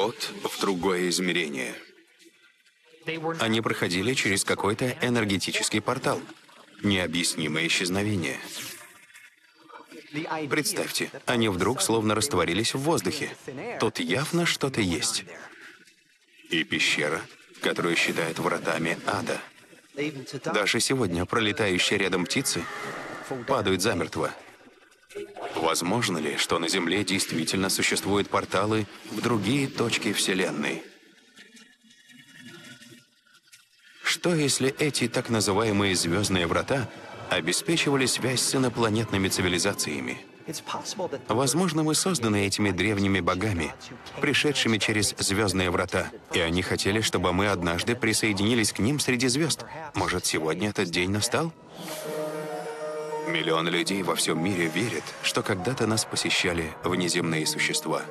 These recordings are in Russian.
Вход в другое измерение. Они проходили через какой-то энергетический портал. Необъяснимое исчезновение. Представьте, они вдруг словно растворились в воздухе. Тут явно что-то есть. И пещера, которую считают вратами ада. Даже сегодня пролетающие рядом птицы падают замертво. Возможно ли, что на Земле действительно существуют порталы в другие точки Вселенной? Что если эти так называемые «звездные врата» обеспечивали связь с инопланетными цивилизациями? Возможно, мы созданы этими древними богами, пришедшими через звездные врата, и они хотели, чтобы мы однажды присоединились к ним среди звезд. Может, сегодня этот день настал? Миллион людей во всем мире верят, что когда-то нас посещали внеземные существа.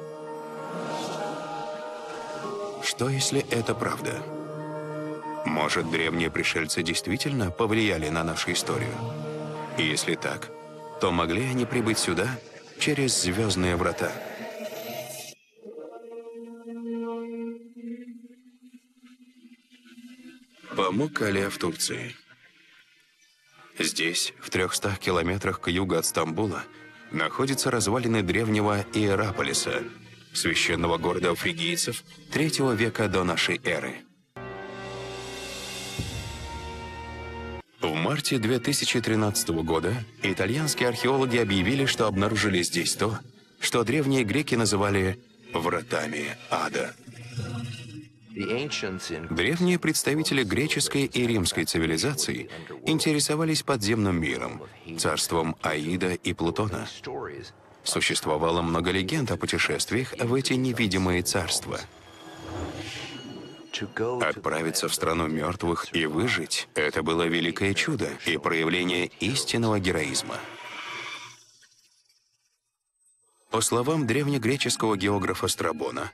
Что, если это правда? Может, древние пришельцы действительно повлияли на нашу историю? И если так, то могли они прибыть сюда через звездные врата? Памуккале в Турции. Здесь, в 300 километрах к югу от Стамбула, находятся развалины древнего Иераполиса, священного города фригийцев третьего века до нашей эры. В марте 2013 года итальянские археологи объявили, что обнаружили здесь то, что древние греки называли «вратами ада». Древние представители греческой и римской цивилизации интересовались подземным миром, царством Аида и Плутона. Существовало много легенд о путешествиях в эти невидимые царства. Отправиться в страну мертвых и выжить — это было великое чудо и проявление истинного героизма. По словам древнегреческого географа Страбона,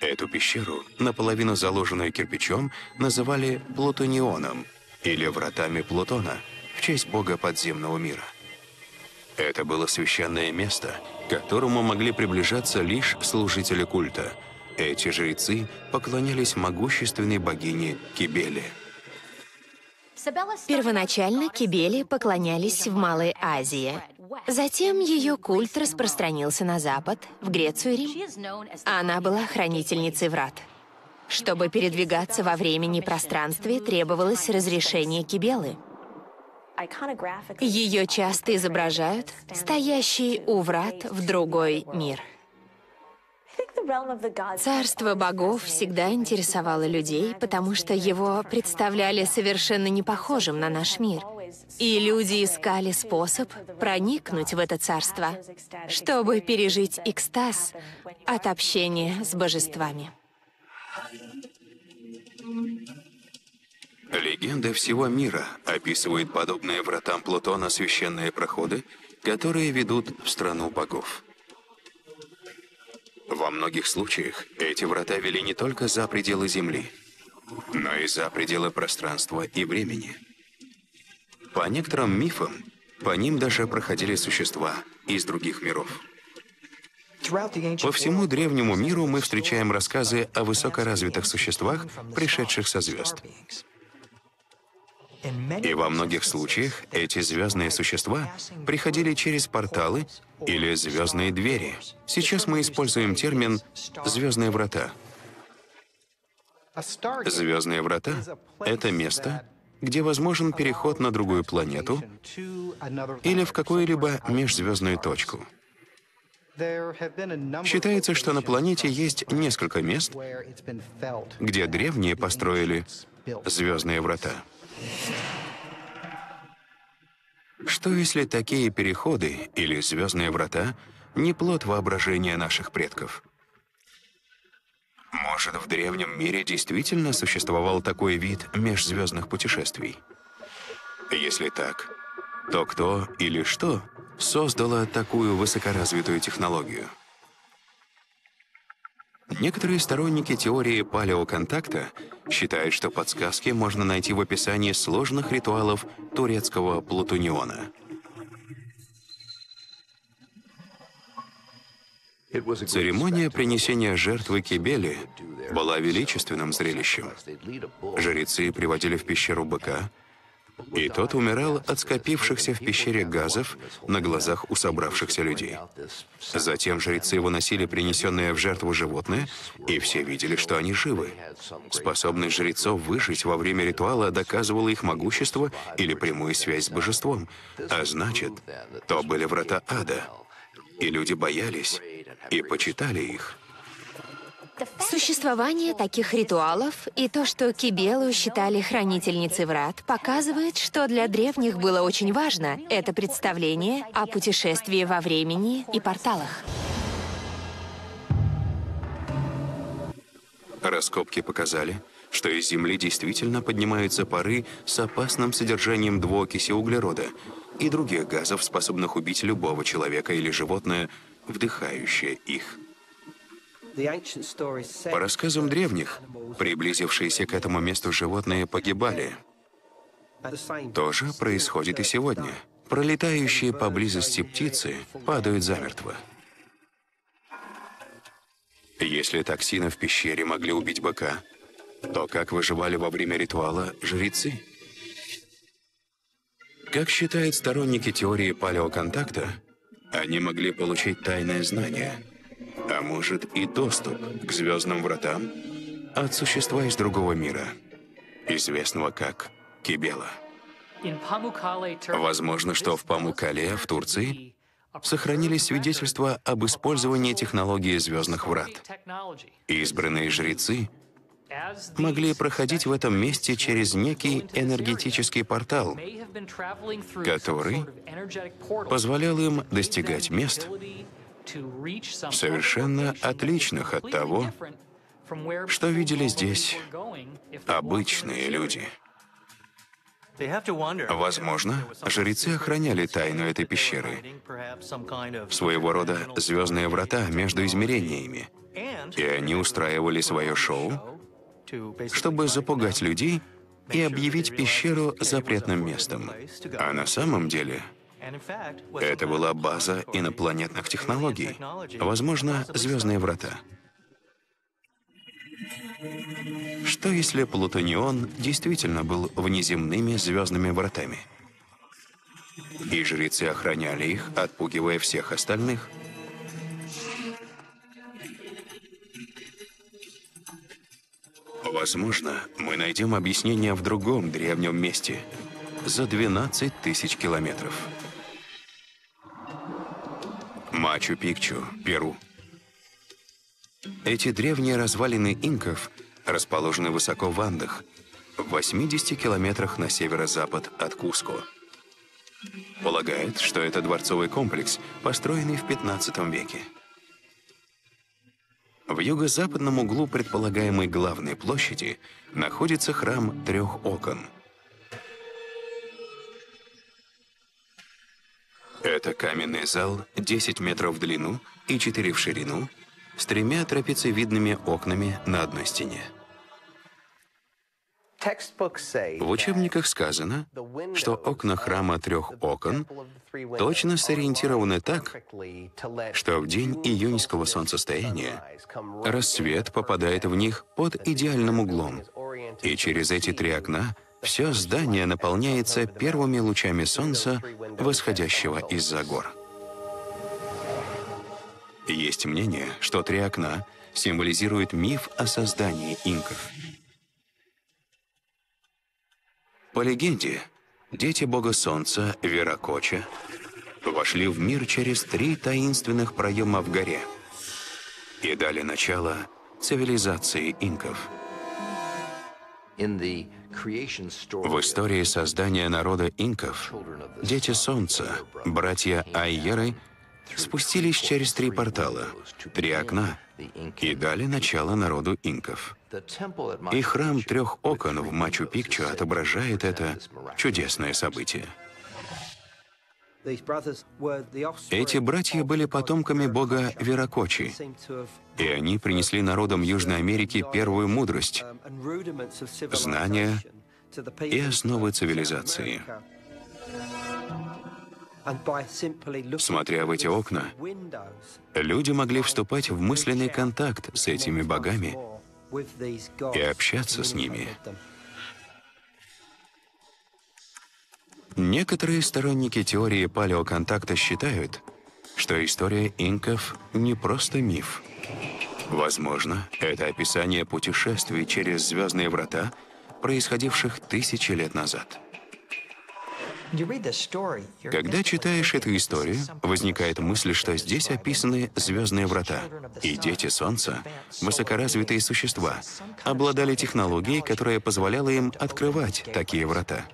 Эту пещеру, наполовину заложенную кирпичом, называли Плутонионом или Вратами Плутона в честь бога подземного мира. Это было священное место, к которому могли приближаться лишь служители культа. Эти жрецы поклонялись могущественной богине Кибеле. Первоначально Кибели поклонялись в Малой Азии, Затем ее культ распространился на Запад, в Грецию и Рим. Она была хранительницей врат. Чтобы передвигаться во времени и пространстве, требовалось разрешение Кибелы. Ее часто изображают стоящей у врат в другой мир. Царство богов всегда интересовало людей, потому что его представляли совершенно не похожим на наш мир — и люди искали способ проникнуть в это царство, чтобы пережить экстаз от общения с божествами. Легенда всего мира описывает подобные вратам Плутона священные проходы, которые ведут в страну богов. Во многих случаях эти врата вели не только за пределы Земли, но и за пределы пространства и времени – по некоторым мифам, по ним даже проходили существа из других миров. По всему древнему миру мы встречаем рассказы о высокоразвитых существах, пришедших со звезд. И во многих случаях эти звездные существа приходили через порталы или звездные двери. Сейчас мы используем термин «звездные врата». Звездные врата — это место, где возможен переход на другую планету или в какую-либо межзвездную точку. Считается, что на планете есть несколько мест, где древние построили звездные врата. Что если такие переходы или звездные врата не плод воображения наших предков? Может, в древнем мире действительно существовал такой вид межзвездных путешествий? Если так, то кто или что создало такую высокоразвитую технологию? Некоторые сторонники теории палеоконтакта считают, что подсказки можно найти в описании сложных ритуалов турецкого плутониона. Церемония принесения жертвы Кибели была величественным зрелищем. Жрецы приводили в пещеру быка, и тот умирал от скопившихся в пещере газов на глазах у собравшихся людей. Затем жрецы выносили принесенное в жертву животное, и все видели, что они живы. Способность жрецов выжить во время ритуала доказывала их могущество или прямую связь с божеством, а значит, то были врата ада. И люди боялись и почитали их. Существование таких ритуалов и то, что Кибелу считали хранительницей врат, показывает, что для древних было очень важно это представление о путешествии во времени и порталах. Раскопки показали, что из Земли действительно поднимаются пары с опасным содержанием двуокиси углерода и других газов, способных убить любого человека или животное, вдыхающее их. По рассказам древних, приблизившиеся к этому месту животные погибали. То же происходит и сегодня. Пролетающие поблизости птицы падают замертво. Если токсины в пещере могли убить быка, то как выживали во время ритуала жрецы? Как считают сторонники теории палеоконтакта, они могли получить тайное знание — а может и доступ к звездным вратам от существа из другого мира, известного как Кибела. Возможно, что в Памукале, в Турции, сохранились свидетельства об использовании технологии звездных врат. Избранные жрецы могли проходить в этом месте через некий энергетический портал, который позволял им достигать мест, совершенно отличных от того, что видели здесь обычные люди. Возможно, жрецы охраняли тайну этой пещеры, своего рода звездные врата между измерениями, и они устраивали свое шоу, чтобы запугать людей и объявить пещеру запретным местом. А на самом деле это была база инопланетных технологий, возможно, звездные врата. Что если Плутонион действительно был внеземными звездными вратами? И жрецы охраняли их, отпугивая всех остальных? Возможно, мы найдем объяснение в другом древнем месте, за 12 тысяч километров. Мачу-Пикчу, Перу. Эти древние развалины инков расположены высоко в Андах, в 80 километрах на северо-запад от Куско. Полагают, что это дворцовый комплекс, построенный в 15 веке. В юго-западном углу предполагаемой главной площади находится храм трех окон – Это каменный зал 10 метров в длину и 4 в ширину с тремя трапециевидными окнами на одной стене. В учебниках сказано, что окна храма трех окон точно сориентированы так, что в день июньского солнцестояния рассвет попадает в них под идеальным углом, и через эти три окна — все здание наполняется первыми лучами солнца, восходящего из-за гор. Есть мнение, что три окна символизируют миф о создании инков. По легенде, дети бога солнца Веракоча вошли в мир через три таинственных проема в горе и дали начало цивилизации инков. В истории создания народа инков дети Солнца, братья Айеры, спустились через три портала, три окна, и дали начало народу инков. И храм трех окон в Мачу-Пикчу отображает это чудесное событие. Эти братья были потомками бога Веракочи, и они принесли народам Южной Америки первую мудрость, знания и основы цивилизации. Смотря в эти окна, люди могли вступать в мысленный контакт с этими богами и общаться с ними. Некоторые сторонники теории палеоконтакта считают, что история инков не просто миф. Возможно, это описание путешествий через звездные врата, происходивших тысячи лет назад. Когда читаешь эту историю, возникает мысль, что здесь описаны звездные врата, и дети Солнца, высокоразвитые существа, обладали технологией, которая позволяла им открывать такие врата.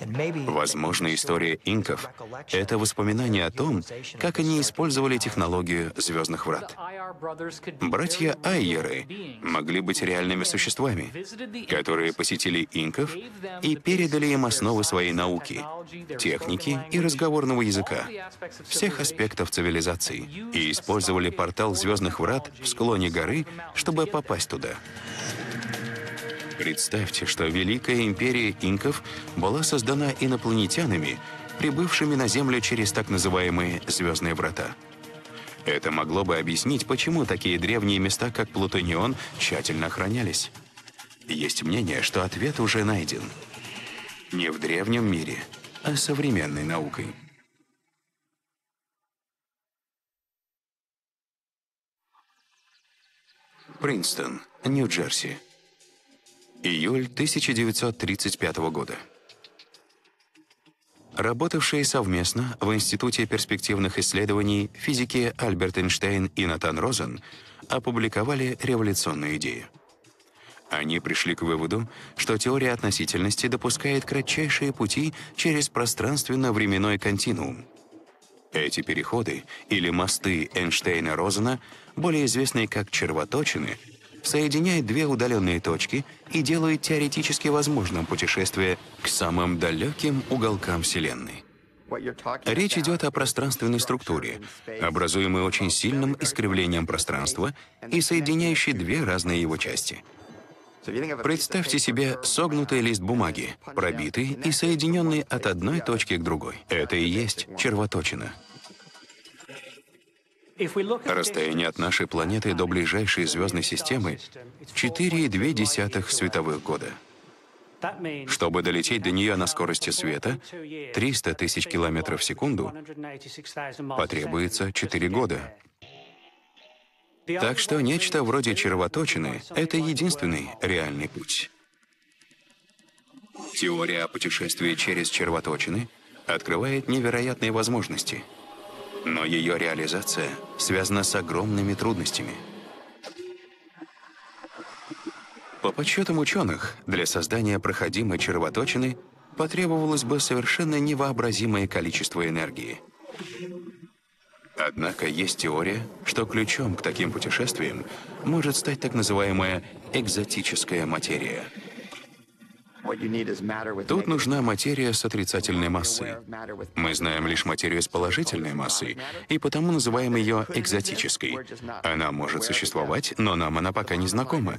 Возможно, история инков — это воспоминание о том, как они использовали технологию звездных врат. Братья Айеры могли быть реальными существами, которые посетили инков и передали им основы своей науки, техники и разговорного языка, всех аспектов цивилизации, и использовали портал звездных врат в склоне горы, чтобы попасть туда. Представьте, что Великая империя инков была создана инопланетянами, прибывшими на Землю через так называемые «звездные врата». Это могло бы объяснить, почему такие древние места, как Плутонион, тщательно охранялись. Есть мнение, что ответ уже найден. Не в древнем мире, а современной наукой. Принстон, Нью-Джерси. Июль 1935 года. Работавшие совместно в Институте перспективных исследований физики Альберт Эйнштейн и Натан Розен опубликовали революционную идею. Они пришли к выводу, что теория относительности допускает кратчайшие пути через пространственно-временной континуум. Эти переходы, или мосты Эйнштейна-Розена, более известные как червоточины, соединяет две удаленные точки и делает теоретически возможным путешествие к самым далеким уголкам Вселенной. Речь идет о пространственной структуре, образуемой очень сильным искривлением пространства и соединяющей две разные его части. Представьте себе согнутый лист бумаги, пробитый и соединенный от одной точки к другой. Это и есть червоточина. Расстояние от нашей планеты до ближайшей звездной системы — 4,2 световых года. Чтобы долететь до нее на скорости света, 300 тысяч километров в секунду, потребуется 4 года. Так что нечто вроде червоточины — это единственный реальный путь. Теория о путешествии через червоточины открывает невероятные возможности — но ее реализация связана с огромными трудностями. По подсчетам ученых, для создания проходимой червоточины потребовалось бы совершенно невообразимое количество энергии. Однако есть теория, что ключом к таким путешествиям может стать так называемая экзотическая материя — Тут нужна материя с отрицательной массой. Мы знаем лишь материю с положительной массой, и потому называем ее экзотической. Она может существовать, но нам она пока не знакома.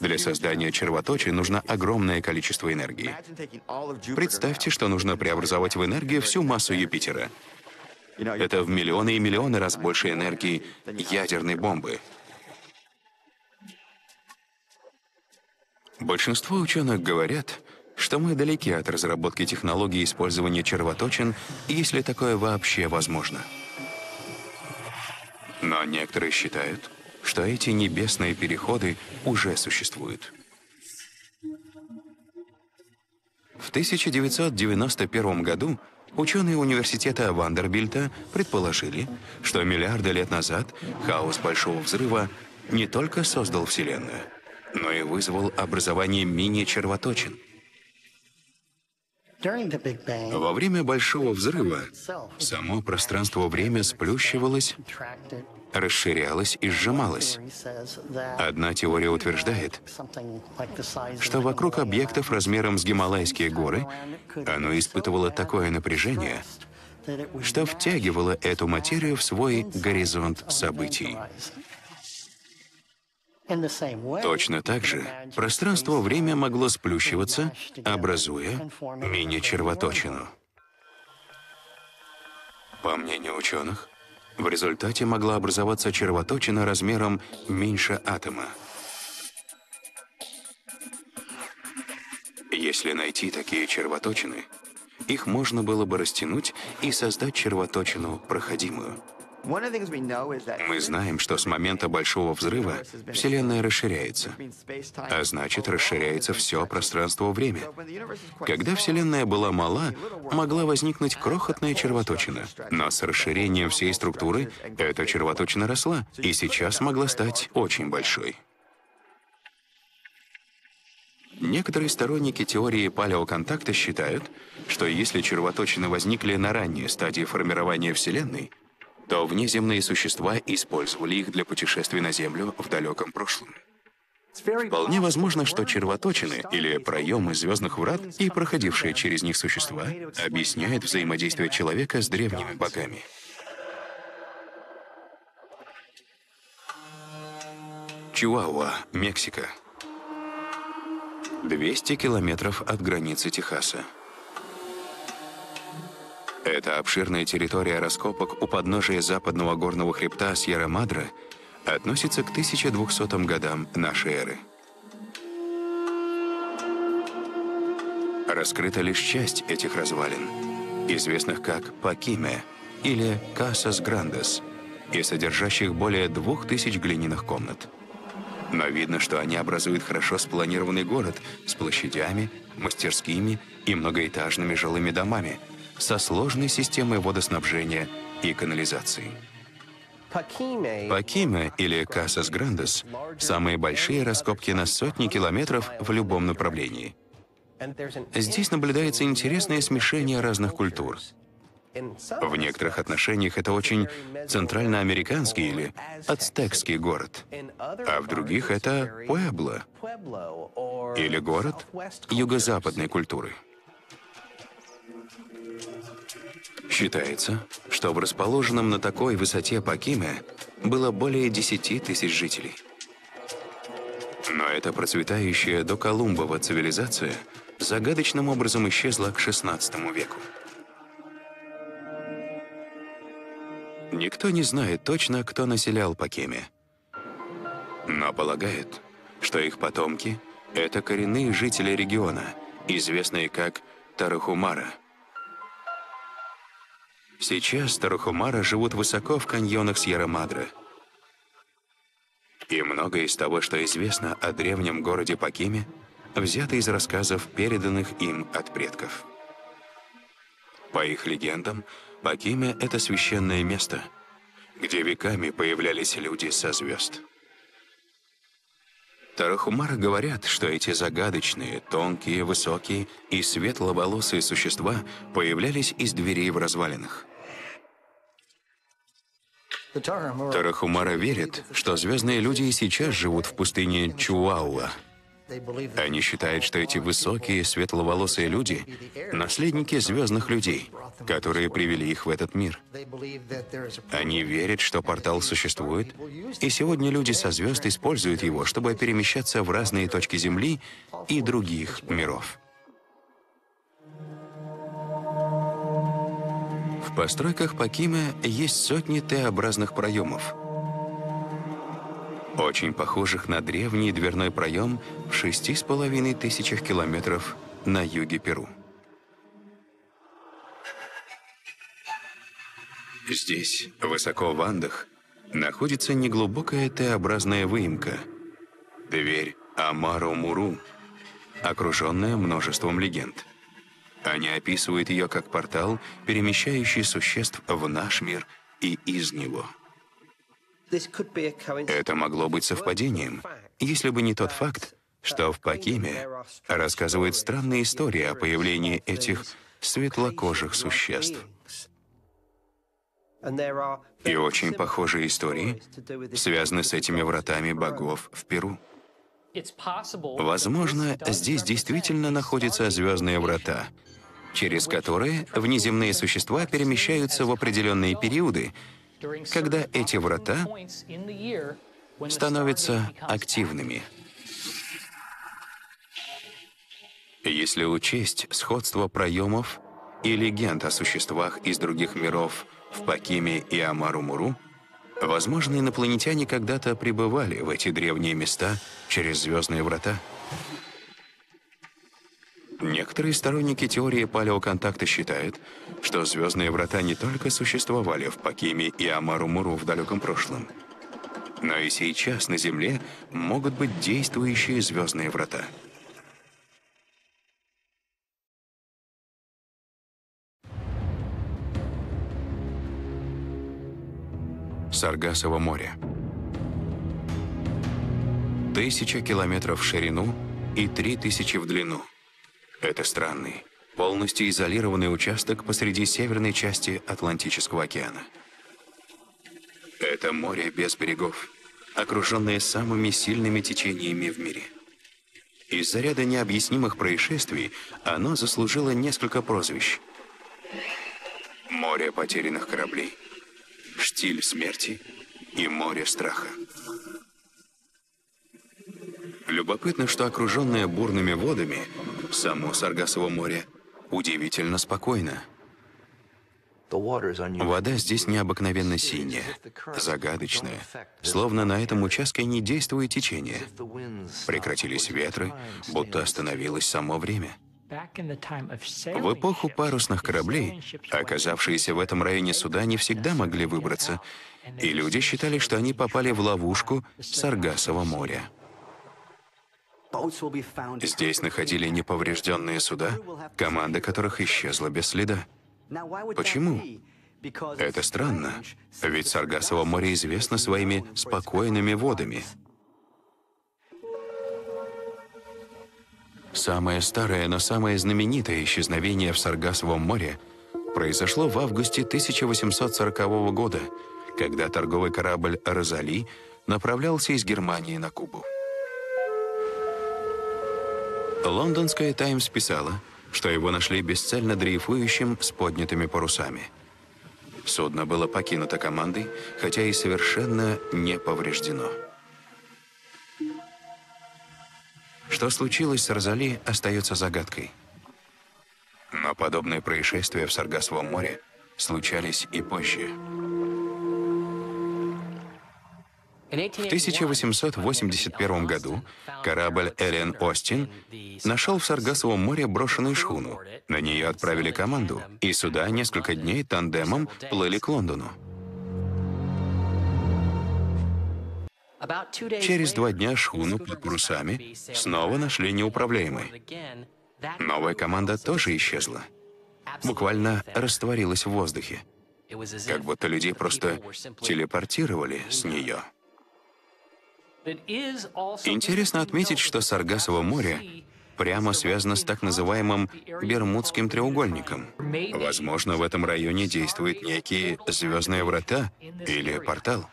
Для создания червоточи нужно огромное количество энергии. Представьте, что нужно преобразовать в энергию всю массу Юпитера. Это в миллионы и миллионы раз больше энергии ядерной бомбы. Большинство ученых говорят, что мы далеки от разработки технологии использования червоточин, если такое вообще возможно. Но некоторые считают, что эти небесные переходы уже существуют. В 1991 году ученые университета Вандербильта предположили, что миллиарды лет назад хаос Большого Взрыва не только создал Вселенную, но и вызвал образование мини-червоточин — во время Большого взрыва само пространство-время сплющивалось, расширялось и сжималось. Одна теория утверждает, что вокруг объектов размером с Гималайские горы оно испытывало такое напряжение, что втягивало эту материю в свой горизонт событий. Точно так же пространство-время могло сплющиваться, образуя мини-червоточину. По мнению ученых, в результате могла образоваться червоточина размером меньше атома. Если найти такие червоточины, их можно было бы растянуть и создать червоточину проходимую. Мы знаем, что с момента Большого Взрыва Вселенная расширяется, а значит, расширяется все пространство-время. Когда Вселенная была мала, могла возникнуть крохотная червоточина, но с расширением всей структуры эта червоточина росла и сейчас могла стать очень большой. Некоторые сторонники теории палеоконтакта считают, что если червоточины возникли на ранней стадии формирования Вселенной, то внеземные существа использовали их для путешествий на Землю в далеком прошлом. Вполне возможно, что червоточины или проемы звездных врат и проходившие через них существа объясняют взаимодействие человека с древними богами. Чуауа, Мексика. 200 километров от границы Техаса. Эта обширная территория раскопок у подножия западного горного хребта Сьерра-Мадре относится к 1200 годам нашей эры. Раскрыта лишь часть этих развалин, известных как Пакиме или Касас Грандес, и содержащих более двух тысяч глиняных комнат. Но видно, что они образуют хорошо спланированный город с площадями, мастерскими и многоэтажными жилыми домами – со сложной системой водоснабжения и канализации. Пакиме или Касас Грандес – самые большие раскопки на сотни километров в любом направлении. Здесь наблюдается интересное смешение разных культур. В некоторых отношениях это очень центральноамериканский или ацтекский город, а в других это Пуэбло или город юго-западной культуры. Считается, что в расположенном на такой высоте Пакиме было более 10 тысяч жителей. Но эта процветающая до Колумбова цивилизация загадочным образом исчезла к XVI веку. Никто не знает точно, кто населял Пакеме. Но полагают, что их потомки — это коренные жители региона, известные как Тарахумара — Сейчас Тарухумара живут высоко в каньонах Сьерра-Мадре. И многое из того, что известно о древнем городе Пакиме, взято из рассказов, переданных им от предков. По их легендам, Пакиме — это священное место, где веками появлялись люди со звезд. Тарахумара говорят, что эти загадочные, тонкие, высокие и светловолосые существа появлялись из дверей в развалинах. Тарахумара верит, что звездные люди и сейчас живут в пустыне Чуауа. Они считают, что эти высокие, светловолосые люди — наследники звездных людей, которые привели их в этот мир. Они верят, что портал существует, и сегодня люди со звезд используют его, чтобы перемещаться в разные точки Земли и других миров. постройках Пакиме есть сотни Т-образных проемов, очень похожих на древний дверной проем в шести с половиной тысячах километров на юге Перу. Здесь, высоко в Андах, находится неглубокая Т-образная выемка, дверь Амару-Муру, окруженная множеством легенд. Они описывают ее как портал, перемещающий существ в наш мир и из него. Это могло быть совпадением, если бы не тот факт, что в Пакиме рассказывают странные истории о появлении этих светлокожих существ. И очень похожие истории связаны с этими вратами богов в Перу. Возможно, здесь действительно находятся звездные врата, через которые внеземные существа перемещаются в определенные периоды, когда эти врата становятся активными. Если учесть сходство проемов и легенд о существах из других миров в Пакиме и Амару-Муру, возможно, инопланетяне когда-то прибывали в эти древние места через звездные врата. Некоторые сторонники теории палеоконтакта считают, что звездные врата не только существовали в Пакиме и Амару-Муру в далеком прошлом, но и сейчас на Земле могут быть действующие звездные врата. Саргасово море. Тысяча километров в ширину и три тысячи в длину. Это странный, полностью изолированный участок посреди северной части Атлантического океана. Это море без берегов, окруженное самыми сильными течениями в мире. Из-за ряда необъяснимых происшествий оно заслужило несколько прозвищ. Море потерянных кораблей – штиль смерти и море страха. Любопытно, что окруженное бурными водами, само Саргасово море удивительно спокойно. Вода здесь необыкновенно синяя, загадочная, словно на этом участке не действует течение. Прекратились ветры, будто остановилось само время. В эпоху парусных кораблей, оказавшиеся в этом районе суда не всегда могли выбраться, и люди считали, что они попали в ловушку Саргасово моря. Здесь находили неповрежденные суда, команда которых исчезла без следа. Почему? Это странно, ведь Саргасово море известно своими спокойными водами — Самое старое, но самое знаменитое исчезновение в Саргасовом море произошло в августе 1840 года, когда торговый корабль «Розали» направлялся из Германии на Кубу. Лондонская «Таймс» писала, что его нашли бесцельно дрейфующим с поднятыми парусами. Судно было покинуто командой, хотя и совершенно не повреждено. Что случилось с Розали, остается загадкой. Но подобные происшествия в Саргасовом море случались и позже. В 1881 году корабль «Эллен Остин» нашел в Саргасовом море брошенную шхуну. На нее отправили команду, и сюда несколько дней тандемом плыли к Лондону. Через два дня шхуну под парусами снова нашли неуправляемой. Новая команда тоже исчезла. Буквально растворилась в воздухе. Как будто людей просто телепортировали с нее. Интересно отметить, что Саргасово море прямо связано с так называемым Бермудским треугольником. Возможно, в этом районе действуют некие звездные врата или портал.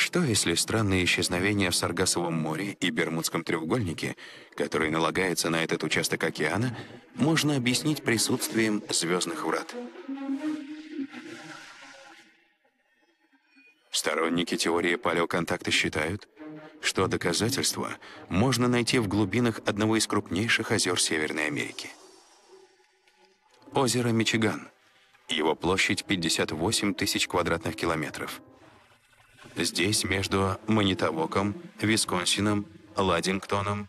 Что, если странные исчезновения в Саргасовом море и Бермудском треугольнике, которые налагаются на этот участок океана, можно объяснить присутствием звездных врат? Сторонники теории палеоконтакта считают, что доказательства можно найти в глубинах одного из крупнейших озер Северной Америки. Озеро Мичиган. Его площадь 58 тысяч квадратных километров. Здесь между Манитовоком, Висконсином, Ладингтоном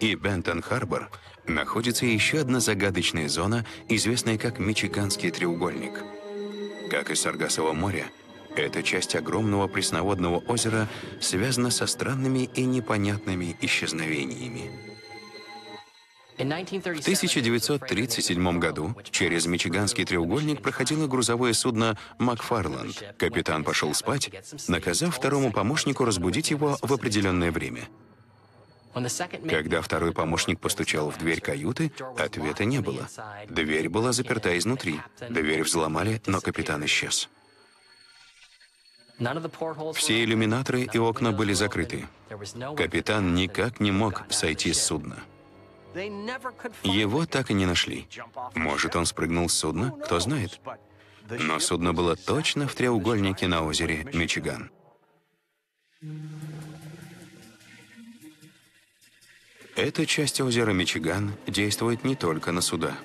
и Бентон-Харбор находится еще одна загадочная зона, известная как Мичиганский треугольник. Как и Саргасово море, эта часть огромного пресноводного озера связана со странными и непонятными исчезновениями. В 1937 году через Мичиганский треугольник проходило грузовое судно «Макфарланд». Капитан пошел спать, наказав второму помощнику разбудить его в определенное время. Когда второй помощник постучал в дверь каюты, ответа не было. Дверь была заперта изнутри. Дверь взломали, но капитан исчез. Все иллюминаторы и окна были закрыты. Капитан никак не мог сойти с судна. Его так и не нашли. Может, он спрыгнул с судна, кто знает. Но судно было точно в треугольнике на озере Мичиган. Эта часть озера Мичиган действует не только на суда.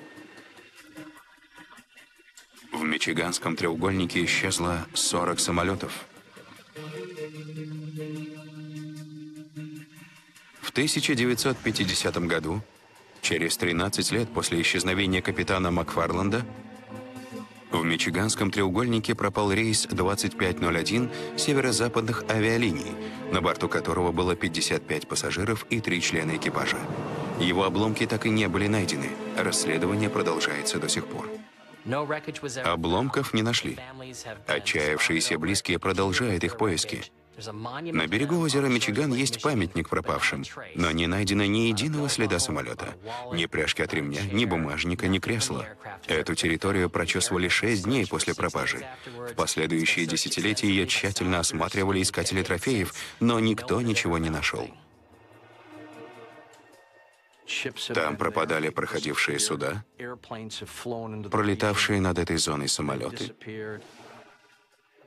Мичиганском треугольнике исчезло 40 самолетов. В 1950 году, через 13 лет после исчезновения капитана Макфарланда, в Мичиганском треугольнике пропал рейс 2501 северо-западных авиалиний, на борту которого было 55 пассажиров и 3 члена экипажа. Его обломки так и не были найдены. Расследование продолжается до сих пор. Обломков не нашли. Отчаявшиеся близкие продолжают их поиски. На берегу озера Мичиган есть памятник пропавшим, но не найдено ни единого следа самолета. Ни пряжки от ремня, ни бумажника, ни кресла. Эту территорию прочесывали шесть дней после пропажи. В последующие десятилетия ее тщательно осматривали искатели трофеев, но никто ничего не нашел. Там пропадали проходившие суда, пролетавшие над этой зоной самолеты.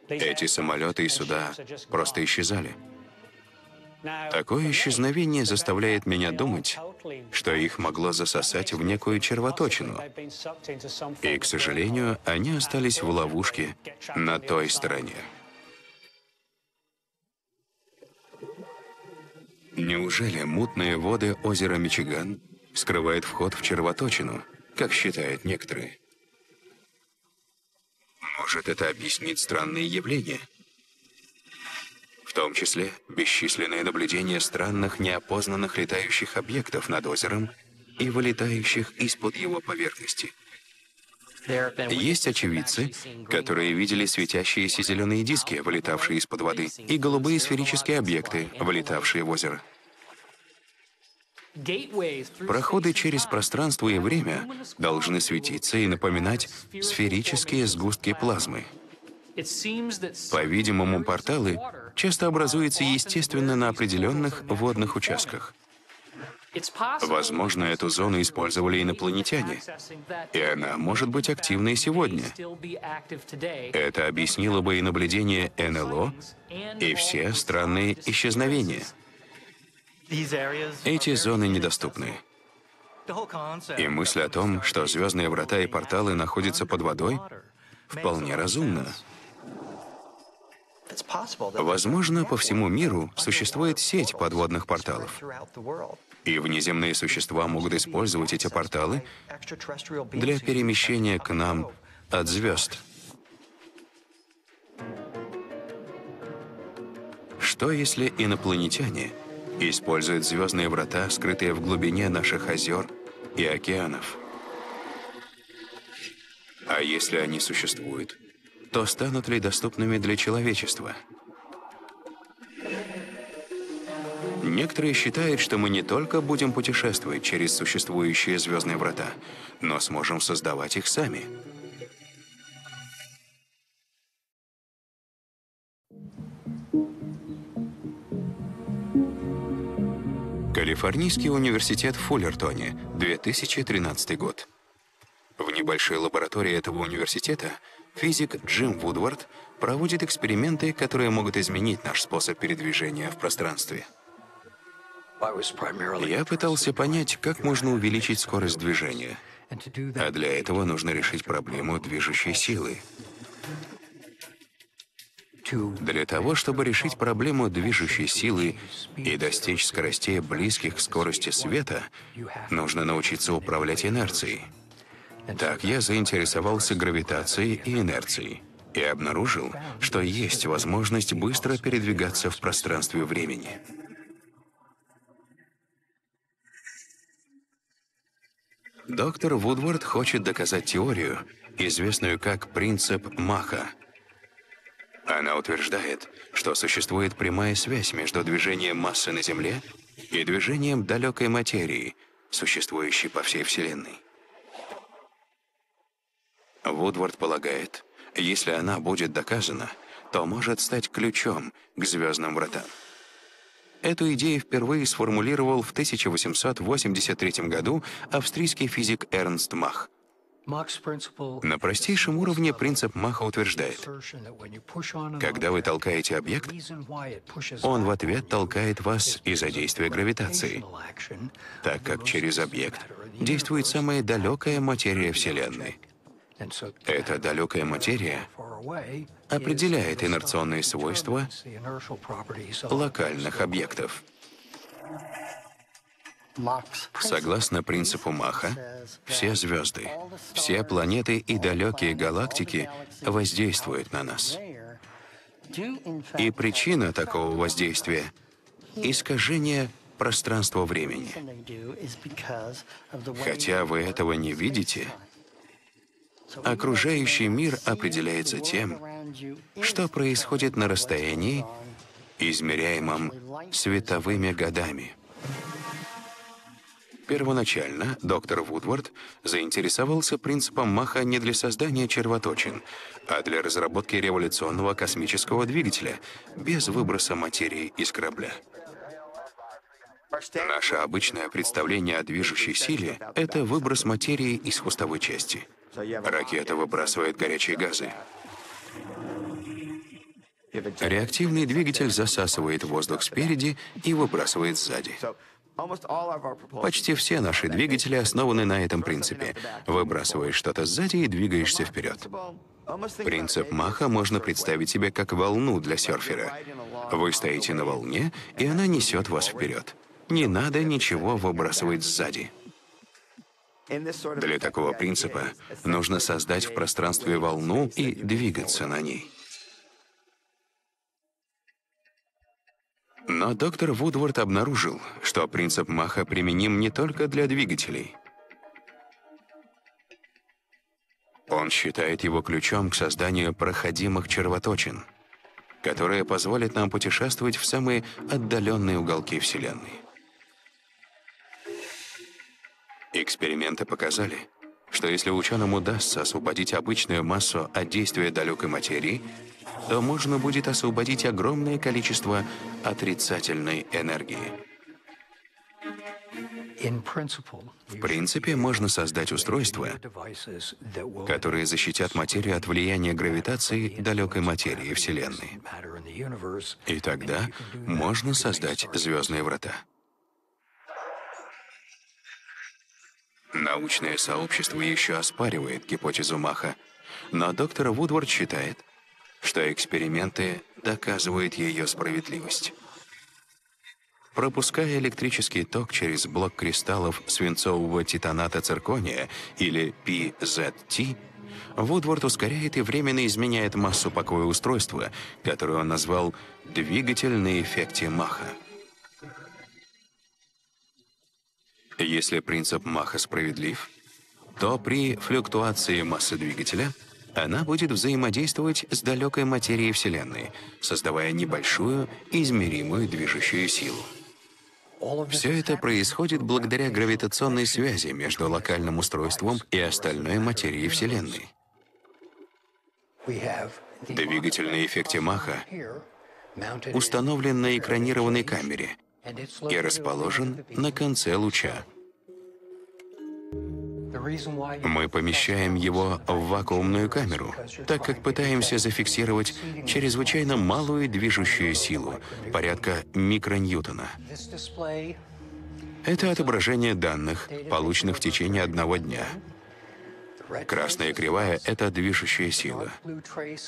Эти самолеты и суда просто исчезали. Такое исчезновение заставляет меня думать, что их могло засосать в некую червоточину. И, к сожалению, они остались в ловушке на той стороне. Неужели мутные воды озера Мичиган скрывают вход в червоточину, как считают некоторые? Может, это объяснит странные явления? В том числе бесчисленные наблюдения странных неопознанных летающих объектов над озером и вылетающих из-под его поверхности. Есть очевидцы, которые видели светящиеся зеленые диски, вылетавшие из-под воды, и голубые сферические объекты, вылетавшие в озеро. Проходы через пространство и время должны светиться и напоминать сферические сгустки плазмы. По-видимому, порталы часто образуются естественно на определенных водных участках. Возможно, эту зону использовали инопланетяне, и она может быть активной сегодня. Это объяснило бы и наблюдение НЛО, и все странные исчезновения. Эти зоны недоступны. И мысль о том, что звездные врата и порталы находятся под водой, вполне разумна. Возможно, по всему миру существует сеть подводных порталов. И внеземные существа могут использовать эти порталы для перемещения к нам от звезд. Что если инопланетяне используют звездные врата, скрытые в глубине наших озер и океанов? А если они существуют, то станут ли доступными для человечества? Некоторые считают, что мы не только будем путешествовать через существующие звездные врата, но сможем создавать их сами. Калифорнийский университет в Фуллертоне, 2013 год. В небольшой лаборатории этого университета физик Джим Вудвард проводит эксперименты, которые могут изменить наш способ передвижения в пространстве. Я пытался понять, как можно увеличить скорость движения. А для этого нужно решить проблему движущей силы. Для того, чтобы решить проблему движущей силы и достичь скоростей близких к скорости света, нужно научиться управлять инерцией. Так я заинтересовался гравитацией и инерцией и обнаружил, что есть возможность быстро передвигаться в пространстве времени. Доктор Вудвард хочет доказать теорию, известную как принцип Маха. Она утверждает, что существует прямая связь между движением массы на Земле и движением далекой материи, существующей по всей Вселенной. Вудвард полагает, если она будет доказана, то может стать ключом к звездным вратам. Эту идею впервые сформулировал в 1883 году австрийский физик Эрнст Мах. На простейшем уровне принцип Маха утверждает, когда вы толкаете объект, он в ответ толкает вас из-за действия гравитации, так как через объект действует самая далекая материя Вселенной — Эта далекая материя определяет инерционные свойства локальных объектов. Согласно принципу Маха, все звезды, все планеты и далекие галактики воздействуют на нас. И причина такого воздействия — искажение пространства-времени. Хотя вы этого не видите, окружающий мир определяется тем, что происходит на расстоянии, измеряемом световыми годами. Первоначально доктор Вудвард заинтересовался принципом Маха не для создания червоточин, а для разработки революционного космического двигателя без выброса материи из корабля. Наше обычное представление о движущей силе — это выброс материи из хвостовой части. Ракета выбрасывает горячие газы. Реактивный двигатель засасывает воздух спереди и выбрасывает сзади. Почти все наши двигатели основаны на этом принципе. Выбрасываешь что-то сзади и двигаешься вперед. Принцип Маха можно представить себе как волну для серфера. Вы стоите на волне, и она несет вас вперед. Не надо ничего выбрасывать сзади. Для такого принципа нужно создать в пространстве волну и двигаться на ней. Но доктор Вудворд обнаружил, что принцип Маха применим не только для двигателей. Он считает его ключом к созданию проходимых червоточин, которые позволят нам путешествовать в самые отдаленные уголки Вселенной. Эксперименты показали, что если ученым удастся освободить обычную массу от действия далекой материи, то можно будет освободить огромное количество отрицательной энергии. В принципе, можно создать устройства, которые защитят материю от влияния гравитации далекой материи Вселенной. И тогда можно создать звездные врата. Научное сообщество еще оспаривает гипотезу Маха, но доктор Вудвард считает, что эксперименты доказывают ее справедливость. Пропуская электрический ток через блок кристаллов свинцового титаната циркония или PZT, Вудворд ускоряет и временно изменяет массу покоя устройства, которое он назвал «двигатель на эффекте Маха». Если принцип Маха справедлив, то при флюктуации массы двигателя она будет взаимодействовать с далекой материей Вселенной, создавая небольшую, измеримую движущую силу. Все это происходит благодаря гравитационной связи между локальным устройством и остальной материей Вселенной. Двигатель на эффекте Маха установлен на экранированной камере и расположен на конце луча. Мы помещаем его в вакуумную камеру, так как пытаемся зафиксировать чрезвычайно малую движущую силу, порядка микроньютона. Это отображение данных, полученных в течение одного дня. Красная кривая — это движущая сила.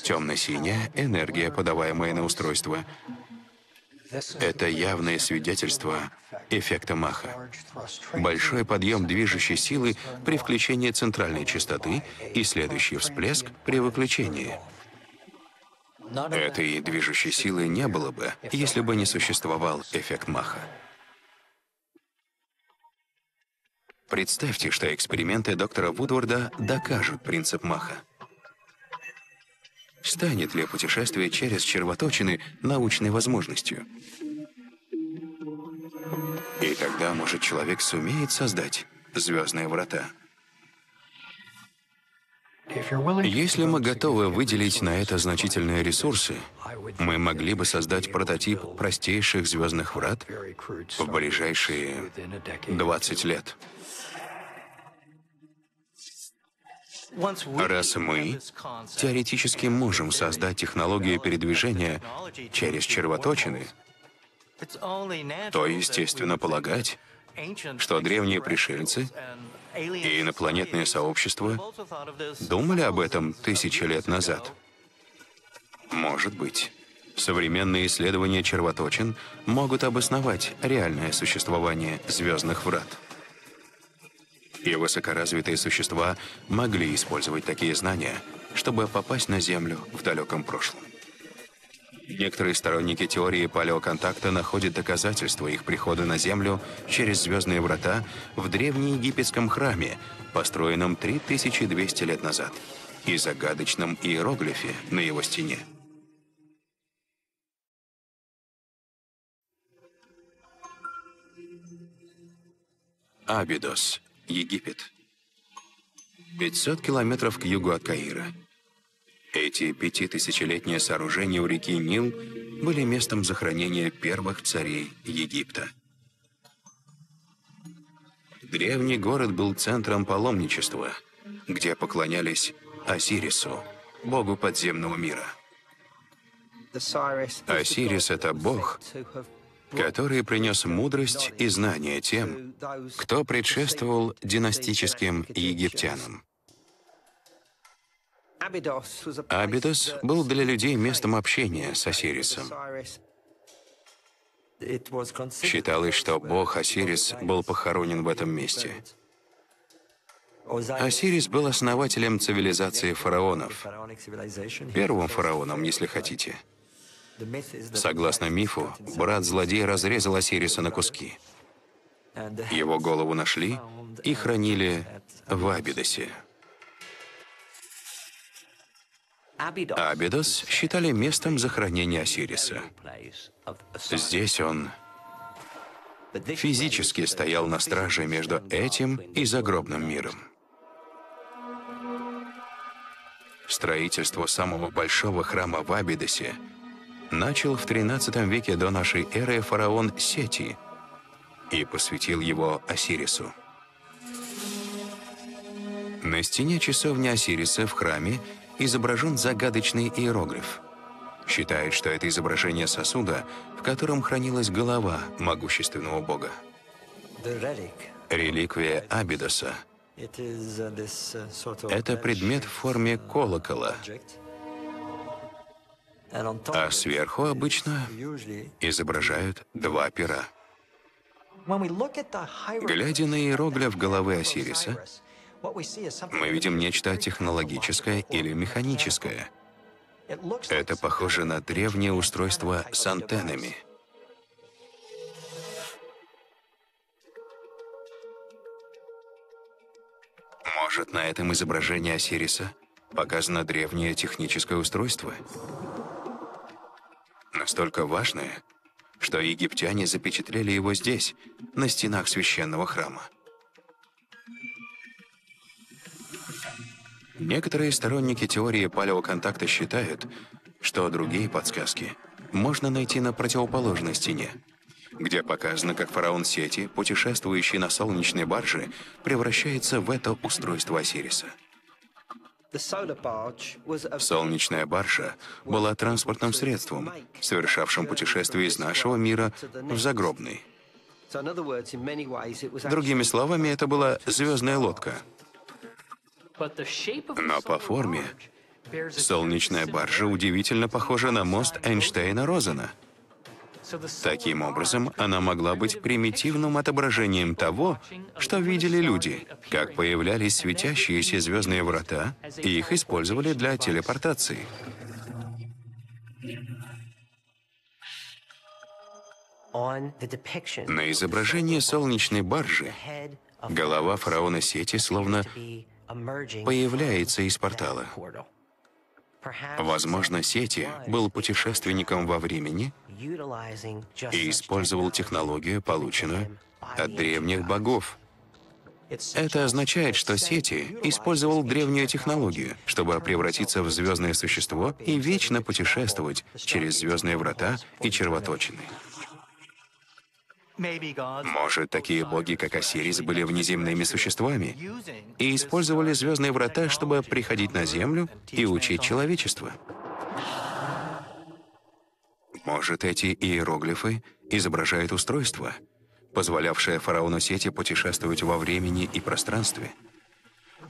Темно-синяя — энергия, подаваемая на устройство. Это явное свидетельство эффекта Маха. Большой подъем движущей силы при включении центральной частоты и следующий всплеск при выключении. Этой движущей силы не было бы, если бы не существовал эффект Маха. Представьте, что эксперименты доктора Вудворда докажут принцип Маха. Станет ли путешествие через червоточины научной возможностью? И тогда, может, человек сумеет создать звездные врата. Если мы готовы выделить на это значительные ресурсы, мы могли бы создать прототип простейших звездных врат в ближайшие 20 лет. Раз мы теоретически можем создать технологию передвижения через червоточины, то естественно полагать, что древние пришельцы И инопланетное сообщество думали об этом тысячи лет назад? Может быть. Современные исследования червоточин могут обосновать реальное существование звездных врат. И высокоразвитые существа могли использовать такие знания, чтобы попасть на Землю в далеком прошлом. Некоторые сторонники теории палеоконтакта находят доказательства их прихода на Землю через звездные врата в древнеегипетском храме, построенном 3200 лет назад, и загадочном иероглифе на его стене. Абидос, Египет. 500 километров к югу от Каира. Эти пятитысячелетние сооружения у реки Нил были местом захоронения первых царей Египта. Древний город был центром паломничества, где поклонялись Осирису, богу подземного мира. Осирис — это бог, который принес мудрость и знания тем, кто предшествовал династическим египтянам. Абидос был для людей местом общения с Осирисом. Считалось, что бог Осирис был похоронен в этом месте. Осирис был основателем цивилизации фараонов, первым фараоном, если хотите. Согласно мифу, брат злодея разрезал Осириса на куски. Его голову нашли и хранили в Абидосе. Абидос считали местом захоронения Осириса. Здесь он физически стоял на страже между этим и загробным миром. Строительство самого большого храма в Абидосе начал в XIII веке до нашей эры фараон Сети и посвятил его Осирису. На стене часовни Осириса в храме изображен загадочный иероглиф. Считает, что это изображение сосуда, в котором хранилась голова могущественного бога. Реликвия Абидоса — это предмет в форме колокола — а сверху обычно изображают два пера. Глядя на иероглиф головы Осириса, мы видим нечто технологическое или механическое. Это похоже на древнее устройство с антеннами. Может, на этом изображении Осириса показано древнее техническое устройство? Настолько важное, что египтяне запечатлели его здесь, на стенах священного храма. Некоторые сторонники теории палеоконтакта считают, что другие подсказки можно найти на противоположной стене, где показано, как фараон Сети, путешествующий на солнечной барже, превращается в это устройство Осириса. Солнечная баржа была транспортным средством, совершавшим путешествие из нашего мира в загробный. Другими словами, это была звездная лодка. Но по форме солнечная баржа удивительно похожа на мост Эйнштейна-Розена — Таким образом, она могла быть примитивным отображением того, что видели люди, как появлялись светящиеся звездные врата, и их использовали для телепортации. На изображении солнечной баржи голова фараона Сети словно появляется из портала. Возможно, Сети был путешественником во времени и использовал технологию, полученную от древних богов. Это означает, что Сети использовал древнюю технологию, чтобы превратиться в звездное существо и вечно путешествовать через звездные врата и червоточины. Может, такие боги, как Осирис, были внеземными существами и использовали звездные врата, чтобы приходить на Землю и учить человечество? Может, эти иероглифы изображают устройство, позволявшая фараону Сети путешествовать во времени и пространстве?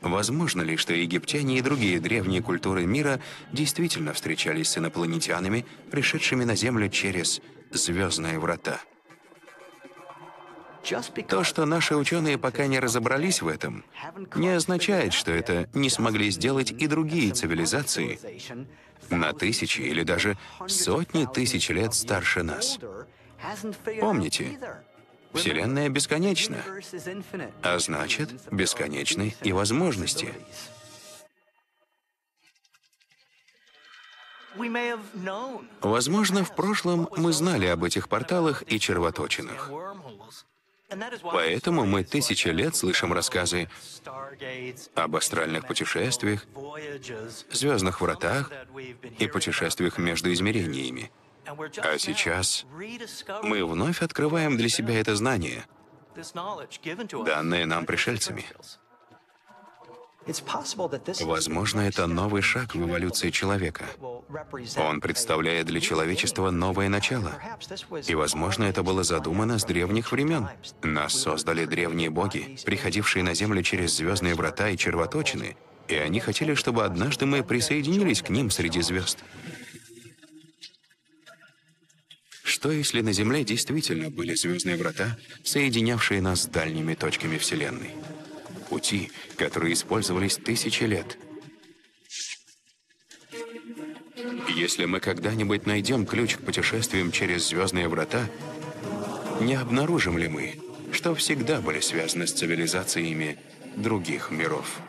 Возможно ли, что египтяне и другие древние культуры мира действительно встречались с инопланетянами, пришедшими на Землю через звездные врата? То, что наши ученые пока не разобрались в этом, не означает, что это не смогли сделать и другие цивилизации на тысячи или даже сотни тысяч лет старше нас. Помните, Вселенная бесконечна, а значит, бесконечны и возможности. Возможно, в прошлом мы знали об этих порталах и червоточинах. Поэтому мы тысячи лет слышим рассказы об астральных путешествиях, звездных вратах и путешествиях между измерениями. А сейчас мы вновь открываем для себя это знание, данное нам пришельцами. Возможно, это новый шаг в эволюции человека. Он представляет для человечества новое начало. И, возможно, это было задумано с древних времен. Нас создали древние боги, приходившие на Землю через звездные врата и червоточины, и они хотели, чтобы однажды мы присоединились к ним среди звезд. Что если на Земле действительно были звездные врата, соединявшие нас с дальними точками Вселенной? Пути, которые использовались тысячи лет. Если мы когда-нибудь найдем ключ к путешествиям через звездные врата, не обнаружим ли мы, что всегда были связаны с цивилизациями других миров?